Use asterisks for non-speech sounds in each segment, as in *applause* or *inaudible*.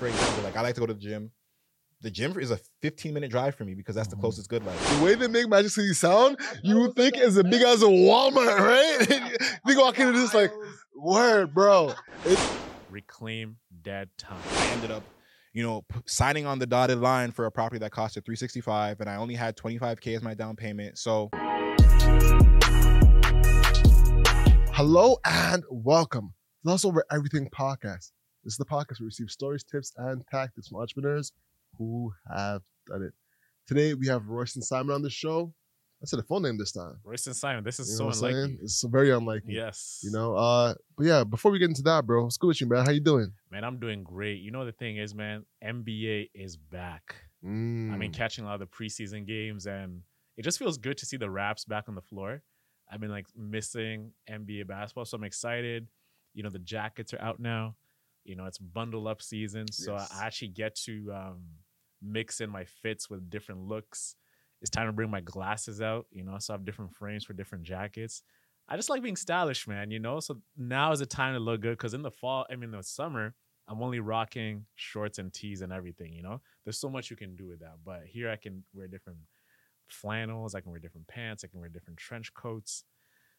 for example, like I like to go to the gym. The gym is a 15 minute drive for me because that's the Mhm. closest GoodLife. The way they make Magic City sound, you would think it's as big as a Walmart, right? *laughs* you walk into this like, word, bro. It's Reclaim dead time. I ended up, you know, p- signing on the dotted line for a property that costed 365 and I only had 25k as my down payment. So hello and welcome. It's also over Everything Podcast. This is the podcast where we receive stories, tips, and tactics from entrepreneurs who have done it. Today we have Royston Simon on the show. I said the full name this time. Royston Simon, this is You so know saying? unlikely. It's so very unlikely. Yes. You know, uh, but yeah, before we get into that, bro, what's good with you, man? How you doing? man, I'm doing great. You know the thing is, man, NBA is back. I Mm. mean, catching a lot of the preseason games, and it just feels good to see the Raps back on the floor. I've been like missing NBA basketball, so I'm excited. You know, the jackets are out now. You know, it's bundle up season, so Yes. I actually get to um, mix in my fits with different looks. It's time to bring my glasses out. You know, so I have different frames for different jackets. I just like being stylish, man. You know, so now is the time to look good because in the fall, I mean, the summer, I'm only rocking shorts and tees and everything. You know, there's so much you can do with that. But here I can wear different flannels, I can wear different pants, I can wear different trench coats.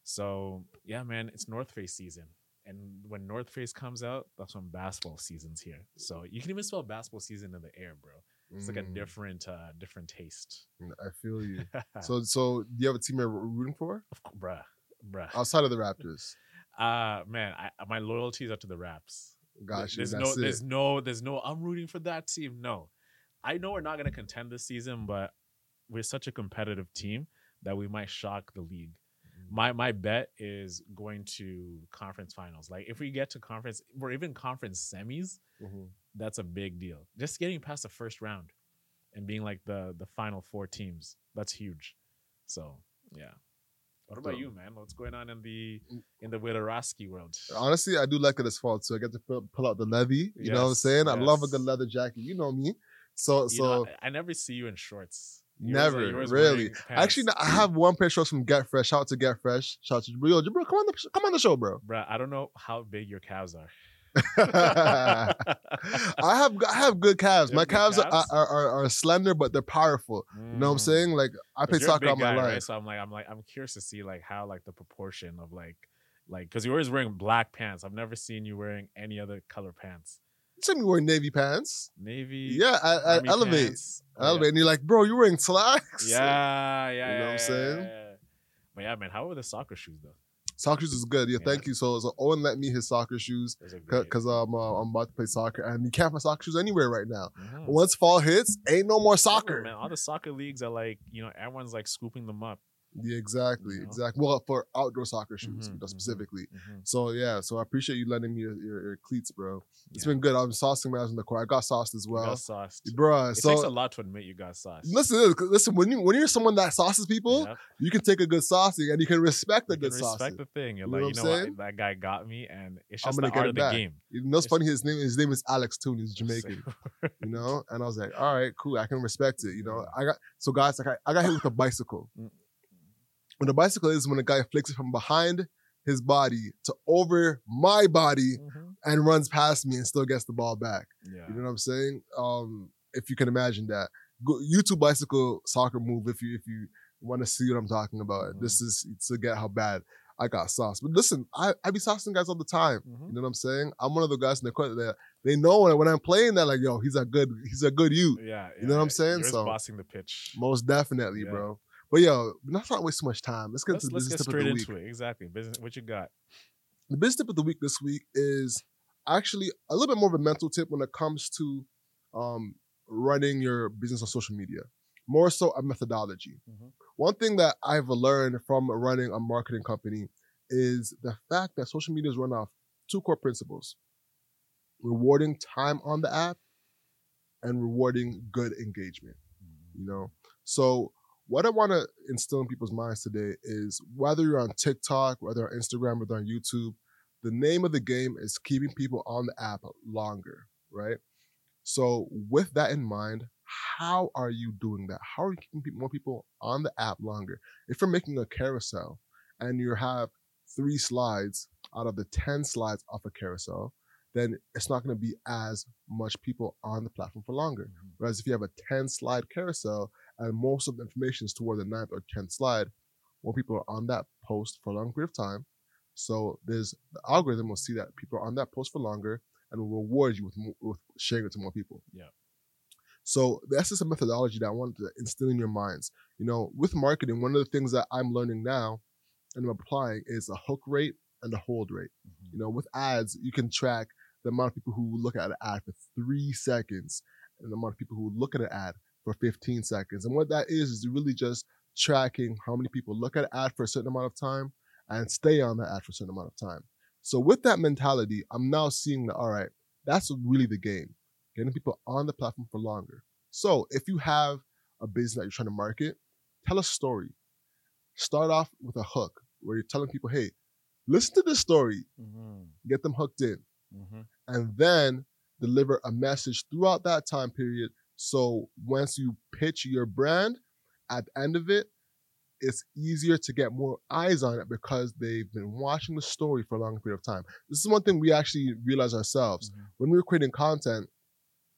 So yeah, man, it's North Face season. And when North Face comes out, that's when basketball season's here. So you can even smell basketball season in the air, bro. It's like a Mm, different uh different taste. I feel you. *laughs* So, so do you have a team you're rooting for of course, bruh. Bruh. outside of the Raptors? *laughs* Uh man, I, my loyalties are to the Raps. Gosh, there's no, it. there's no, there's no. I'm rooting for that team. No, I know we're not gonna contend this season, but we're such a competitive team that we might shock the league. Mm-hmm. My my bet is going to conference finals. Like if we get to conference or even conference semis, Mhm. that's a big deal. Just getting past the first round and being like the the final four teams, that's huge. So yeah. What about you, man? What's going on in the in the Widorowski world? Honestly, I do like it as fall too. I get to pull, pull out the levy. You know what I'm Yes, saying? I love a good leather jacket. You know me. So, You so know, I, I never see you in shorts. Never really. Actually, no, I have one pair of shorts from Get Fresh. Shout out to Get Fresh. Shout out to Bro, bro, come on, the, come on the show, bro. Bruh, I don't know how big your calves are. *laughs* I have I have good calves. My good calves, Are, calves? are, are are slender, but they're powerful. You know what I'm Mm. saying? Like I played you're soccer all my guy, life. right? So I'm like, I'm like, I'm curious to see like how like the proportion of like, like, because you're always wearing black pants. I've never seen you wearing any other color pants. See me wearing navy pants. Navy. Yeah, I, I elevate. pants. Oh, elevate. And you're like, bro, you're wearing slacks. Yeah, yeah, yeah. *laughs* You know what I'm saying? yeah, yeah. But yeah, man, how are the soccer shoes though? Soccer shoes is good. Yeah, Yeah. thank you. So, so Owen let me his soccer shoes Those are great. because um, uh, I'm about to play soccer and you can't find soccer shoes anywhere right now. Once fall hits, ain't no more soccer. man. All the soccer leagues are like, you know, everyone's like scooping them up. Yeah, exactly, You know? exactly. Well, for outdoor soccer shoes, Mhm, you know, mhm. specifically. Mhm. So yeah, so I appreciate you lending me your, your, your cleats, bro. It's Yeah. been good. I'm saucing when I was in the court. I got sauced as You well, got sauced. bruh. It So takes a lot to admit you got sauced. listen, listen. When you when you're someone that sauces people, Yep. you can take a good saucing and you can respect a You good can sauce. respect the thing. You're You know like, what you I'm know what? saying? That guy got me, and it's I'm just gonna the art of the game. You know, it's It's- funny. His name his name is Alex Toon. He's *laughs* Jamaican. you know, and I was like, all right, cool. I can respect it. You know, I got so guys. Like I, I got hit with a bicycle. When the bicycle is when a guy flicks it from behind his body to over my body Mhm. and runs past me and still gets the ball back. Yeah. You know what I'm saying? Um, if you can imagine that, Go, YouTube bicycle soccer move. If you if you want to see what I'm talking about, Mhm. this is to get how bad I got sauce. But listen, I I be saucing guys all the time. Mhm. You know what I'm saying? I'm one of the guys in the court that they know when, when I'm playing that like, yo, he's a good he's a good youth. Yeah, You know what I'm saying? You're So- bossing the pitch. Most definitely, Yeah. bro. But yo, let's not waste too much time. Let's get Let's, into the let's business tip of the week. into it. Exactly. Business. What you got? The business tip of the week this week is actually a little bit more of a mental tip when it comes to um, running your business on social media. More so a methodology. Mhm. One thing that I've learned from running a marketing company is the fact that social media is run off two core principles: rewarding time on the app and rewarding good engagement. You know, so what I want to instill in people's minds today is whether you're on TikTok, whether on Instagram, whether on YouTube, the name of the game is keeping people on the app longer, right? So, with that in mind, how are you doing that? How are you keeping more people on the app longer? If you're making a carousel and you have three slides out of the 10 slides off a carousel, then it's not going to be as much people on the platform for longer. Mhm. Whereas if you have a 10 slide carousel and most of the information is toward the ninth or 10th slide, more people are on that post for a long period of time. So there's the algorithm will see that people are on that post for longer and will reward you with, more, with sharing it to more people. Yeah. So that's just a methodology that I wanted to instill in your minds. You know, with marketing, one of the things that I'm learning now and I'm applying is a hook rate and a hold rate. Mhm. You know, with ads, you can track the amount of people who look at an ad for three seconds and the amount of people who look at an ad for 15 seconds. And what that is, is really just tracking how many people look at an ad for a certain amount of time and stay on the ad for a certain amount of time. So with that mentality, I'm now seeing that, all right, that's really the game, getting people on the platform for longer. So if you have a business that you're trying to market, tell a story. Start off with a hook where you're telling people, hey, listen to this story, Mhm. get them hooked in Mhm. and then deliver a message throughout that time period. So once you pitch your brand, at the end of it, it's easier to get more eyes on it because they've been watching the story for a long period of time. This is one thing we actually realize ourselves. Mhm. When we were creating content,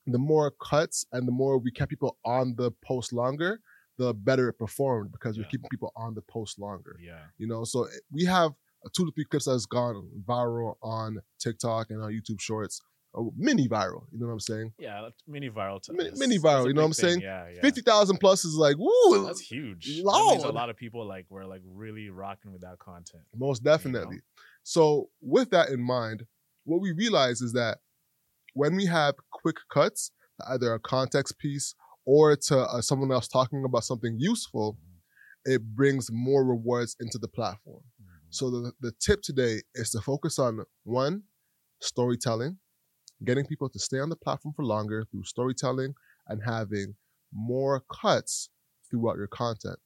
the more cuts and the more we kept people on the post longer, the better it performed because we're keeping people on the post longer Yeah. you know so eh, we have a two to three clips that's gone viral on tiktok and on youtube shorts oh, mini viral you know what i'm saying Yeah. that's Mini viral. To Mini- us. mini viral, you know what I'm thing. saying? Yeah. Yeah. 50000 plus is like woo That's huge. That means a lot of people like were like really rocking with that content. most definitely so with that in mind what we realize is that when we have quick cuts either a context piece or to uh, someone else talking about something useful it brings more rewards into the platform Mhm. So the, the tip today is to focus on one, storytelling, getting people to stay on the platform for longer through storytelling and having more cuts throughout your content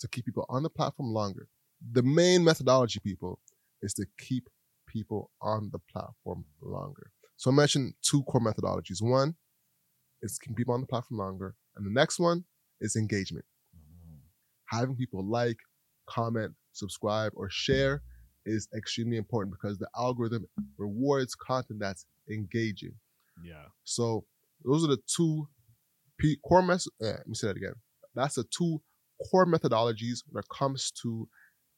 to keep people on the platform longer. The main methodology, people, is to keep people on the platform longer. So I mentioned two core methodologies. One is keeping people on the platform longer, and the next one is engagement Mhm. having people like, comment, subscribe, or share is extremely important because the algorithm rewards content that's engaging. Yeah. So those are the two P- core mes- eh, let me say that again. That's the two core methodologies when it comes to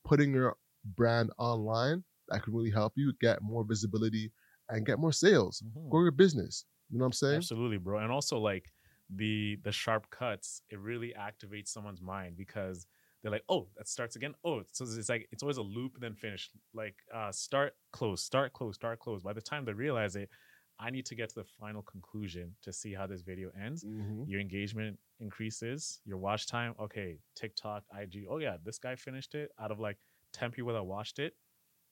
putting your brand online that can really help you get more visibility and get more sales, Mhm. grow your business. You know what I'm saying? Absolutely, bro. And also like the the sharp cuts, it really activates someone's mind because they're like, oh, that starts again. Oh, so it's like it's always a loop and then finish. Like uh start, close, start, close, start, close. By the time they realize it, I need to get to the final conclusion to see how this video ends. Mhm. Your engagement increases, your watch time. Okay, TikTok, IG. Oh yeah, this guy finished it. Out of like 10 people that watched it,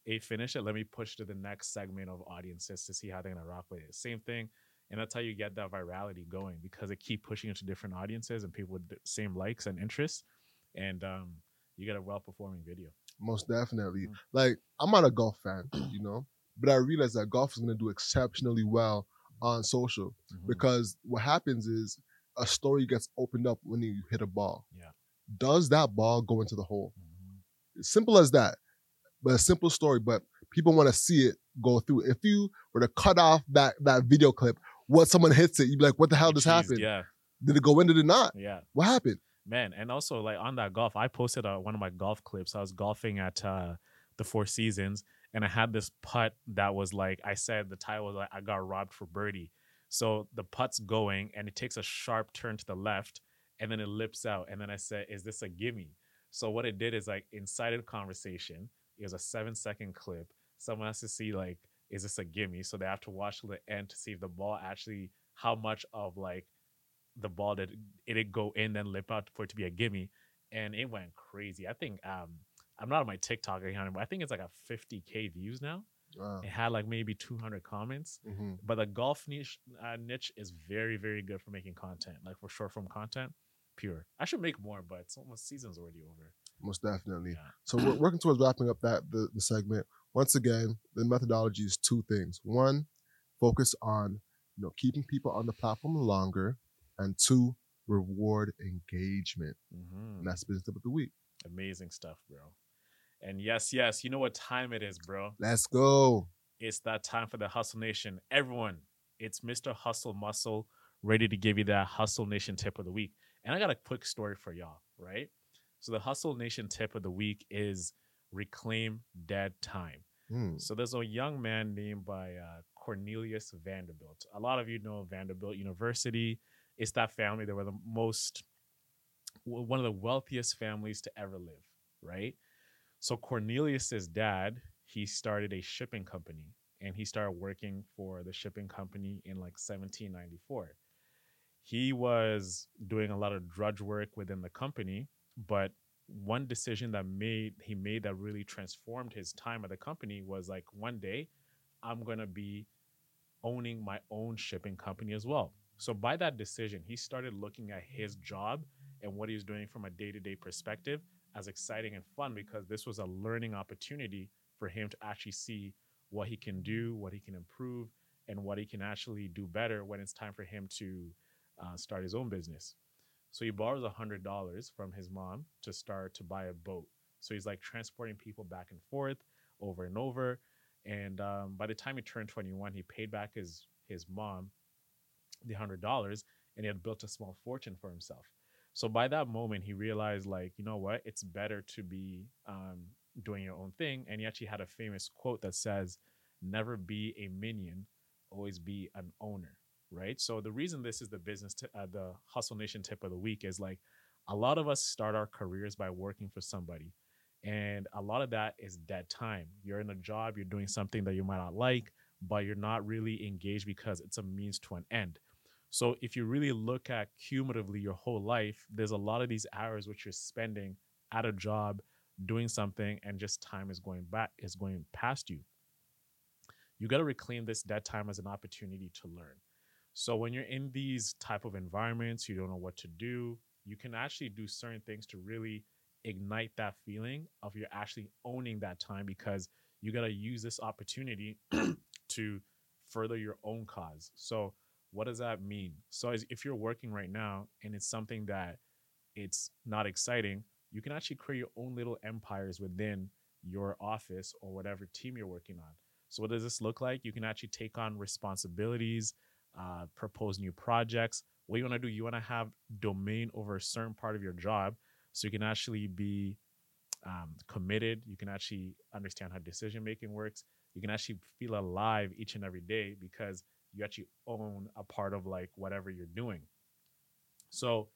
eight finished it. Let me push to the next segment of audiences to see how they're gonna rock with it. Same thing and that's how you get that virality going because they keep pushing into different audiences and people with the same likes and interests and um you get a well-performing video Most definitely. Mhm. Like, I'm not a golf fan, *clears throat* you know, but I realize that golf is going to do exceptionally well on social Mhm. because what happens is a story gets opened up when you hit a ball. Yeah. Does that ball go into the hole? Mhm. Simple as that. But a simple story, but people want to see it go through. If you were to cut off that that video clip, what someone hits it, you'd be like, what the hell just happened? yeah Did it go in? Did it not? yeah What happened? Man and also like on that golf i posted uh, one of my golf clips. I was golfing at uh the four seasons and i had this putt that was like i said the title was like i got robbed for birdie. So the putt's going and it takes a sharp turn to the left and then it lips out and then i said is this a gimme? So what it did is like incited conversation it was a seven second clip. Someone has to see like is this a gimme? So they have to watch the end to see if the ball actually how much of like the ball that it did go in then lip out for it to be a gimme and it went crazy i think um i'm not on my tiktok account but i think it's like a 50k views now Wow. it had like maybe 200 comments Mhm. but the golf niche uh, niche is very very good for making content like for short form content pure i should make more but it's almost season's already over Most definitely. yeah So we're *clears throat* working towards wrapping up that the, the segment. Once again, the methodology is two things. One, focus on you know keeping people on the platform longer, and two, reward engagement. Mhm. And that's business tip of the week. amazing stuff bro and yes yes you know what time it is bro Let's go. It's that time for the Hustle Nation. Everyone, it's Mr. Hustle Muscle ready to give you that Hustle Nation tip of the week. And I got a quick story for y'all, right? So the Hustle Nation tip of the week is reclaim dead time. Mm. So there's a young man named by uh, Cornelius Vanderbilt. A lot of you know Vanderbilt University. It's that family. They were the most, one of the wealthiest families to ever live, right? So Cornelius's dad, he started a shipping company, and he started working for the shipping company in like 1794. He was doing a lot of drudge work within the company, but one decision that made he made that really transformed his time at the company was like one day I'm going to be owning my own shipping company as well. So by that decision, he started looking at his job and what he was doing from a day-to-day perspective as exciting and fun because this was a learning opportunity for him to actually see what he can do, what he can improve, and what he can actually do better when it's time for him to uh, start his own business. So he borrows a hundred dollars from his mom to start to buy a boat. So he's like transporting people back and forth over and over. And um, by the time he turned 21, he paid back his his mom the hundred dollars, and he had built a small fortune for himself. So by that moment, he realized, like, you know what, it's better to be um, doing your own thing. And he actually had a famous quote that says, "Never be a minion, always be an owner." Right. So the reason this is the business, t- uh, the hustle nation tip of the week is like, a lot of us start our careers by working for somebody. And a lot of that is dead time. You're in a job, you're doing something that you might not like, but you're not really engaged because it's a means to an end. So if you really look at cumulatively your whole life, there's a lot of these hours which you're spending at a job doing something and just time is going back is going past you. You got to reclaim this dead time as an opportunity to learn. So when you're in these type of environments, you don't know what to do, you can actually do certain things to really ignite that feeling of you're actually owning that time because you got to use this opportunity *clears throat* to further your own cause. So what does that mean? So if you're working right now and it's something that it's not exciting, you can actually create your own little empires within your office or whatever team you're working on. So what does this look like? You can actually take on responsibilities, uh, propose new projects. What you want to do, you want to have domain over a certain part of your job so you can actually be um, committed. You can actually understand how decision making works. You can actually feel alive each and every day because you actually own a part of like whatever you're doing. So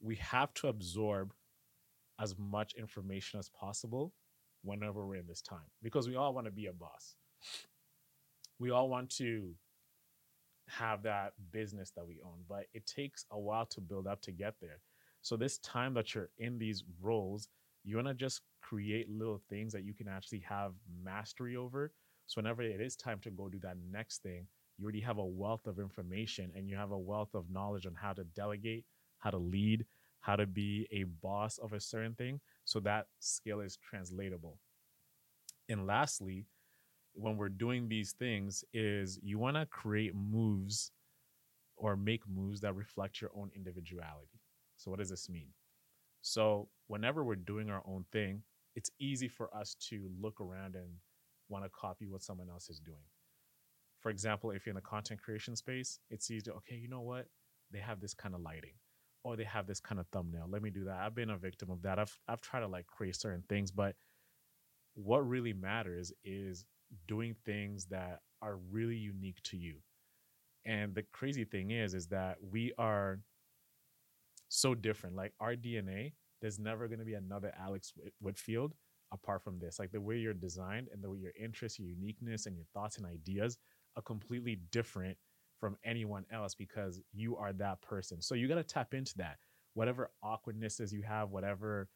we have to absorb as much information as possible whenever we're in this time because we all want to be a boss. We all want to have that business that we own, but it takes a while to build up to get there. So this time that you're in these roles, you want to just create little things that you can actually have mastery over. So whenever it is time to go do that next thing, you already have a wealth of information and you have a wealth of knowledge on how to delegate, how to lead, how to be a boss of a certain thing. So that skill is translatable. And lastly, when we're doing these things is you want to create moves or make moves that reflect your own individuality. So what does this mean? So whenever we're doing our own thing, it's easy for us to look around and want to copy what someone else is doing. For example, if you're in the content creation space, it's easy to, okay, you know what? They have this kind of lighting or they have this kind of thumbnail. Let me do that. I've been a victim of that. I've I've tried to like create certain things, but what really matters is doing things that are really unique to you. And the crazy thing is is that we are so different. Like our DNA, there's never going to be another Alex Whitfield apart from this. Like the way you're designed and the way your interests, your uniqueness, and your thoughts and ideas are completely different from anyone else because you are that person. So you got to tap into that. Whatever awkwardnesses you have, whatever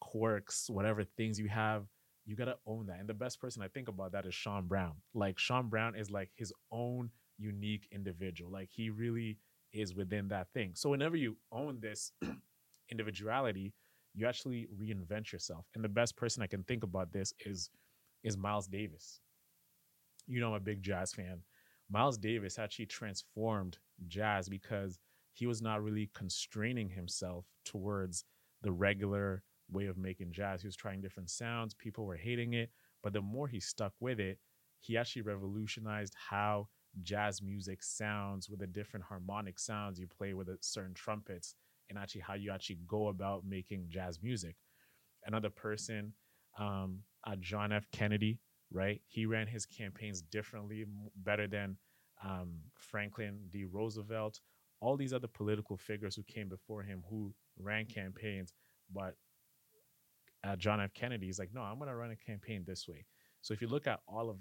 quirks, whatever things you have, you got to own that. And the best person I think about that is Sean Brown. Like Sean Brown is like his own unique individual. Like he really is within that thing. So whenever you own this *clears throat* individuality, you actually reinvent yourself. And the best person I can think about this is is Miles Davis. You know, I'm a big jazz fan. Miles Davis actually transformed jazz because he was not really constraining himself towards the regular way of making jazz. He was trying different sounds. People were hating it, But the more he stuck with it, he actually revolutionized how jazz music sounds with the different harmonic sounds you play with certain trumpets and actually how you actually go about making jazz music. Another person, um, uh, John F. Kennedy, right? He ran his campaigns differently, better than um, Franklin D. Roosevelt, all these other political figures who came before him who ran campaigns. But uh, John F. Kennedy is like, no, I'm going to run a campaign this way. So if you look at all of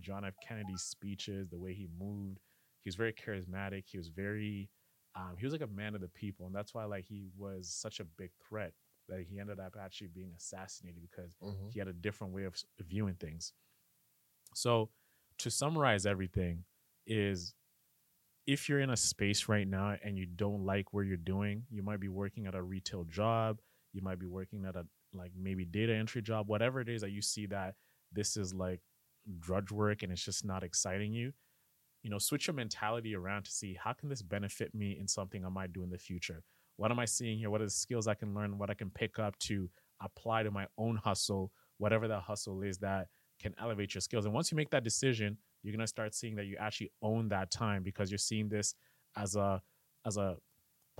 John F. Kennedy's speeches, the way he moved, he was very charismatic. He was very, um, he was like a man of the people, and that's why like he was such a big threat that he ended up actually being assassinated because Mhm. he had a different way of viewing things. So, to summarize everything, is if you're in a space right now and you don't like where you're doing, you might be working at a retail job, you might be working at a like maybe data entry job, whatever it is that you see that this is like drudge work and it's just not exciting you. You know, switch your mentality around to see how can this benefit me in something I might do in the future. What am I seeing here? What are the skills I can learn? What I can pick up to apply to my own hustle, whatever that hustle is that can elevate your skills. And once you make that decision, you're gonna start seeing that you actually own that time because you're seeing this as a as a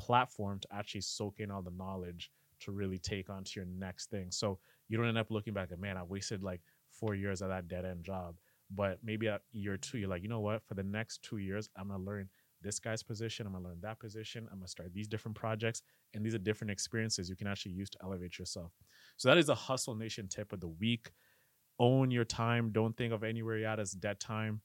platform to actually soak in all the knowledge to really take on to your next thing. So you don't end up looking back at man, I wasted like four years of that dead end job. But maybe at year two, you're like, you know what? For the next two years, I'm gonna learn this guy's position. I'm gonna learn that position. I'm gonna start these different projects, and these are different experiences you can actually use to elevate yourself. So that is the Hustle Nation tip of the week. Own your time. Don't think of anywhere you're at as dead time.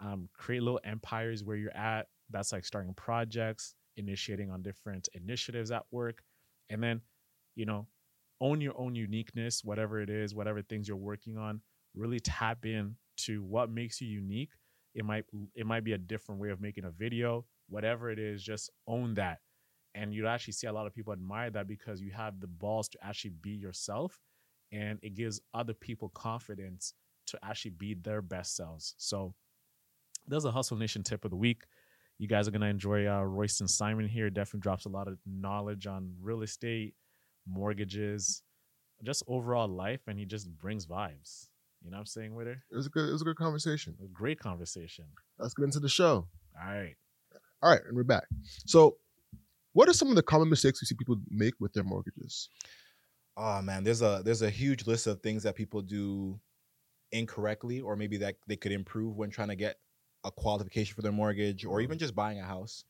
Um, create little empires where you're at. That's like starting projects, initiating on different initiatives at work, and then, you know, own your own uniqueness, whatever it is, whatever things you're working on. Really tap in to what makes you unique. It might it might be a different way of making a video, whatever it is. Just own that, and you actually see a lot of people admire that because you have the balls to actually be yourself, and it gives other people confidence to actually be their best selves. So there's a hustle nation tip of the week. You guys are gonna enjoy uh, Royston Simon here. Definitely drops a lot of knowledge on real estate, mortgages, just overall life, and he just brings vibes. You know what I'm saying, Witter? It was a good. It was a good conversation. A great conversation. Let's get into the show. All right. All right, and we're back. So, what are some of the common mistakes you see people make with their mortgages? Oh man, there's a there's a huge list of things that people do incorrectly, or maybe that they could improve when trying to get a qualification for their mortgage, or even just buying a house.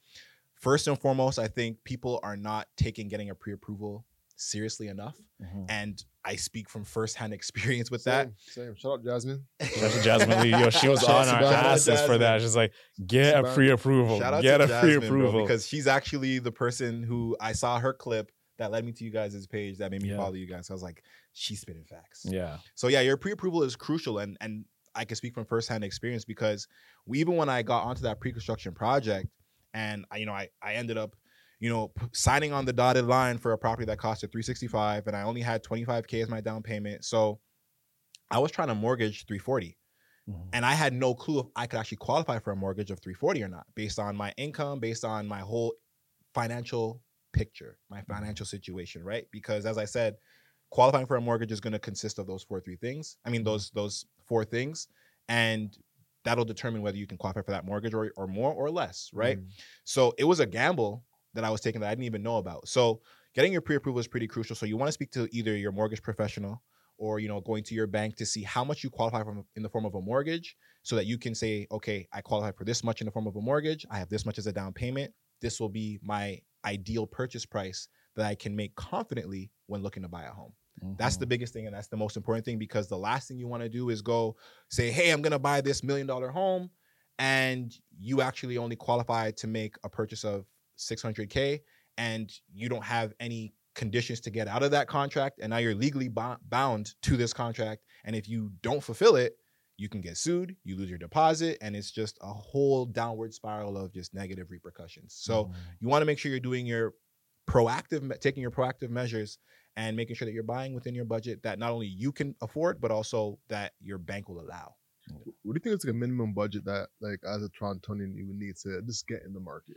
First and foremost, I think people are not taking getting a pre-approval seriously enough, mm-hmm. and I speak from firsthand *laughs* experience with that. Same, same. Shout out Jasmine. *laughs* Shout out to Jasmine Lee. Yo, she was Shout on to our Jasmine. asses for that. She's like, get a Jasmine. pre-approval. Shout out Get to a Jasmine, bro, pre-approval. because she's actually the person who I saw her clip that led me to you guys' page that made me Yeah. follow you guys. I was like, she's spitting facts. yeah. So yeah, your pre-approval is crucial, and and I can speak from firsthand experience because we, even when I got onto that pre-construction project, and I, you know, I I ended up, you know, signing on the dotted line for a property that costed 365, and I only had 25k as my down payment. So I was trying to mortgage 340, mm-hmm. and I had no clue if I could actually qualify for a mortgage of 340 or not, based on my income, based on my whole financial picture, my mm-hmm. financial situation, right? Because as I said, qualifying for a mortgage is going to consist of those four three things. I mean, mm-hmm. those those four things, and that'll determine whether you can qualify for that mortgage or or more or less, right? Mm. So it was a gamble that I was taking that I didn't even know about. So getting your pre-approval is pretty crucial. So you want to speak to either your mortgage professional or you know going to your bank to see how much you qualify from in the form of a mortgage so that you can say okay i qualify for this much in the form of a mortgage i have this much as a down payment this will be my ideal purchase price that i can make confidently when looking to buy a home that's the mm-hmm. biggest thing and that's the most important thing because the last thing you want to do is go say hey i'm going to buy this million dollar home and you actually only qualify to make a purchase of 600k and you don't have any conditions to get out of that contract and now you're legally bo- bound to this contract and if you don't fulfill it you can get sued you lose your deposit and it's just a whole downward spiral of just negative repercussions. So mm-hmm. you want to make sure you're doing your proactive taking your proactive measures and making sure that you're buying within your budget that not only you can afford but also that your bank will allow. What do you think is like a minimum budget that, like, as a Torontonian, you would need to just get in the market?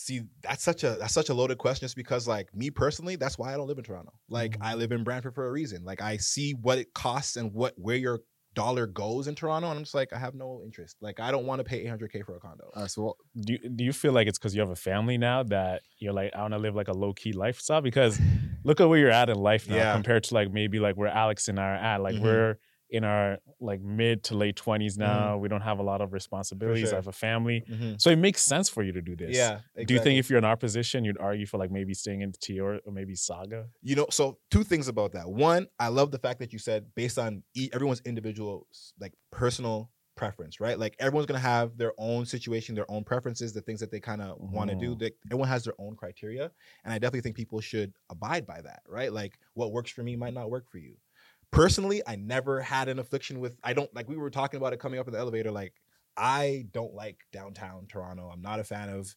See that's such a that's such a loaded question just because like me personally that's why i don't live in toronto like Mhm. i live in brantford for a reason like i see what it costs and what where you're dollar goes in Toronto, and I'm just like, I have no interest. Like, I don't want to pay 800k for a condo. Right, so do you, do you feel like it's because you have a family now that you're like I want to live like a low key lifestyle? Because *laughs* look at where you're at in life now Yeah. compared to like maybe like where Alex and I are at. Like Mhm. we're in our like mid to late 20s now. We don't have a lot of responsibilities. Mm-hmm. sure. I have a family, Mhm. so it makes sense for you to do this. Yeah. Do you think if you're in our position, you'd argue for like maybe staying in T or, or maybe Sauga? you know so two things about that one i love the fact that you said based on e- everyone's individual like personal preference right like everyone's gonna have their own situation their own preferences the things that they kind of want to do they, everyone has their own criteria and i definitely think people should abide by that right like what works for me might not work for you personally i never had an affliction with i don't like we were talking about it coming up in the elevator like i don't like downtown toronto i'm not a fan of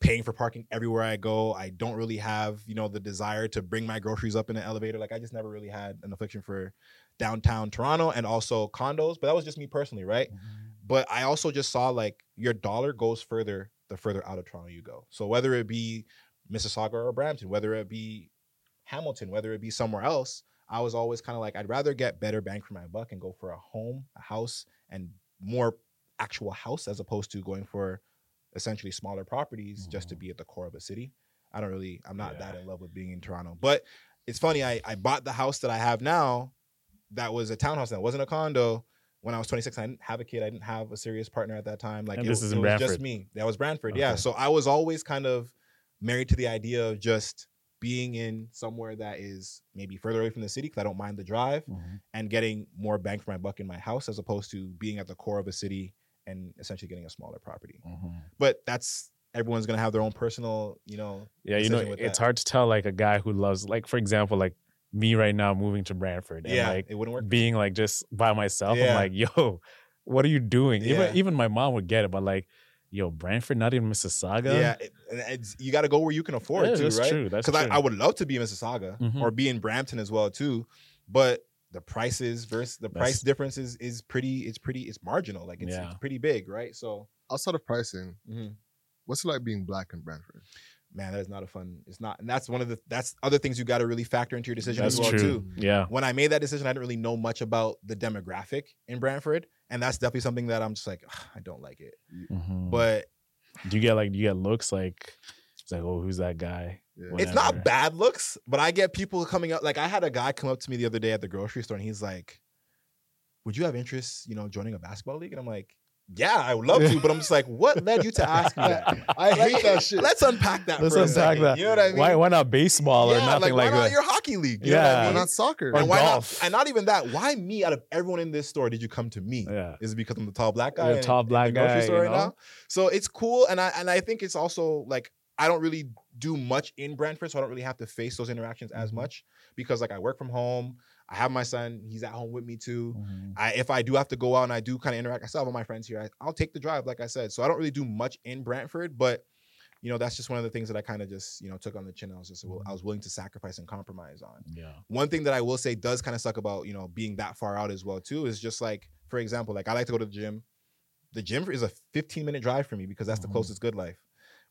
paying for parking everywhere I go. I don't really have, you know, the desire to bring my groceries up in an elevator. Like I just never really had an affliction for downtown Toronto and also condos, but that was just me personally, right? Mm-hmm. But I also just saw like your dollar goes further the further out of Toronto you go. So whether it be Mississauga or Brampton, whether it be Hamilton, whether it be somewhere else, I was always kind of like I'd rather get better bang for my buck and go for a home, a house, and more actual house as opposed to going for essentially smaller properties just to Mhm. be at the core of a city. I don't really, I'm not that in love with being in Toronto. But it's funny, I, I bought the house that I have now that was a townhouse that wasn't a condo when I was 26. I didn't have a kid, I didn't have a serious partner at that time. Like And it, this is it in was just me. That was Brantford, yeah. So I was always kind of married to the idea of just being in somewhere that is maybe further away from the city because I don't mind the drive mm-hmm. and getting more bang for my buck in my house as opposed to being at the core of a city and essentially getting a smaller property. Mm-hmm. But that's everyone's gonna have their own personal, you know. Yeah, you know, it's that. hard to tell like a guy who loves, like for example, like me right now moving to Brantford and yeah, like it wouldn't work. being like just by myself. Yeah. I'm like, yo, what are you doing? Yeah. Even even my mom would get it, but like, yo, Brantford, not even Mississauga. Yeah, it, and it's, you got to go where you can afford Yeah, to, that's right? true. That's Because I, true. I would love to be in Mississauga Mhm. or be in Brampton as well too, but the prices versus the price That's- difference is is pretty. It's pretty. It's marginal. Like it's, Yeah. it's pretty big, right? So, outside of pricing, mhm. what's it like being black in Brantford? man, that is not a fun. It's not, and that's one of the that's other things you got to really factor into your decision That's as well true. too. Yeah. when I made that decision, I didn't really know much about the demographic in Brantford, and that's definitely something that I'm just like, "Ugh, I don't like it. Mhm. But do you get like do you get looks like it's like, oh, who's that guy? Yeah. it's not bad looks. But I get people coming up. Like I had a guy come up to me the other day at the grocery store, and he's like, "Would you have interest, you know, joining a basketball league?" And I'm like, "Yeah, I would love to." But I'm just like, "What led you to ask me that?" *laughs* I hate that shit. Let's unpack that. Let's for unpack second. that. You know what I mean? Why why not baseball or nothing like, like, why not that? your hockey league? You know what I Yeah. Why mean? not soccer? Or and why golf. not? And not even that. Why me out of everyone in this store did you come to me? yeah. Is it because I'm the tall black guy? You're a in- tall in black the grocery guy, store you right know? now. So it's cool, and I and I think it's also like I don't really do much in Brantford, so I don't really have to face those interactions as Mhm. much because like I work from home. I have my son; he's at home with me too. Mhm. I if I do have to go out and I do kind of interact, I still have all my friends here. I, I'll take the drive, like I said. So I don't really do much in Brantford, but you know that's just one of the things that I kind of just you know took on the chin. I was just Mm-hmm. I was willing to sacrifice and compromise on Yeah. one thing that I will say does kind of suck about you know being that far out as well too is just like for example like I like to go to the gym. The gym is a 15 minute drive for me because that's Mhm. the closest GoodLife.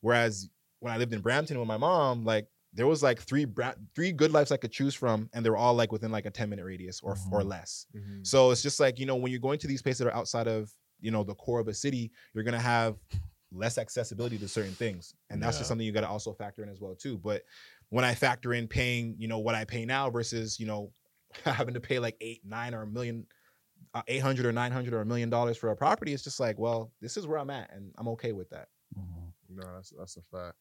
Whereas when I lived in Brampton with my mom, like there was like three Bra- three good lives I could choose from, and they were all like within like a 10 minute radius or or Mhm. less. Mhm. So it's just like you know when you're going to these places that are outside of you know the core of a city, you're gonna have less accessibility to certain things, and that's just something you got to also factor in as well too. But when I factor in paying, you know, what I pay now versus you know *laughs* having to pay like eight, nine, or a million, uh, eight hundred or nine hundred or a million dollars for a property, it's just like, well, this is where I'm at, and I'm okay with that. Mhm. No, that's that's a fact.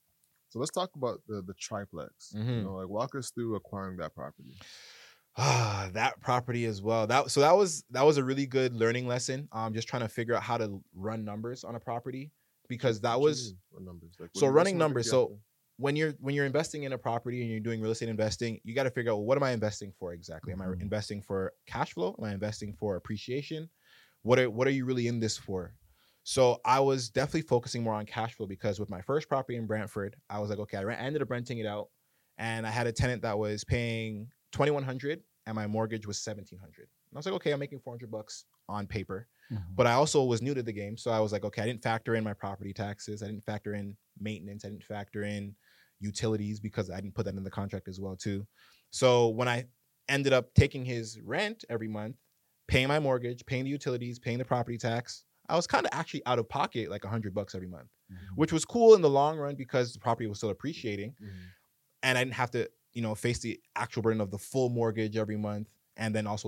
So let's talk about the the triplex. Mhm. You know, like walk us through acquiring that property. Ah, *sighs* that property as well. That so that was that was a really good learning lesson. Um, just trying to figure out how to run numbers on a property because that was numbers. Like, so running numbers, so- when you're when you're investing in a property and you're doing real estate investing, you got to figure out well, what am I investing for exactly? Am I Mhm. investing for cash flow? Am I investing for appreciation? What are what are you really in this for? So I was definitely focusing more on cash flow because with my first property in Brantford, I was like, okay, I re- I ended up renting it out, and I had a tenant that was paying twenty one hundred, and my mortgage was seventeen hundred. And I was like, okay, I'm making four hundred bucks on paper. Mhm. But I also was new to the game, so I was like, okay, I didn't factor in my property taxes, I didn't factor in maintenance, I didn't factor in utilities because I didn't put that in the contract as well too. So when I ended up taking his rent every month, paying my mortgage, paying the utilities, paying the property tax. I was kind of actually out of pocket like a hundred bucks every month, mm-hmm. which was cool in the long run because the property was still appreciating, mm-hmm. and I didn't have to, you know, face the actual burden of the full mortgage every month, and then also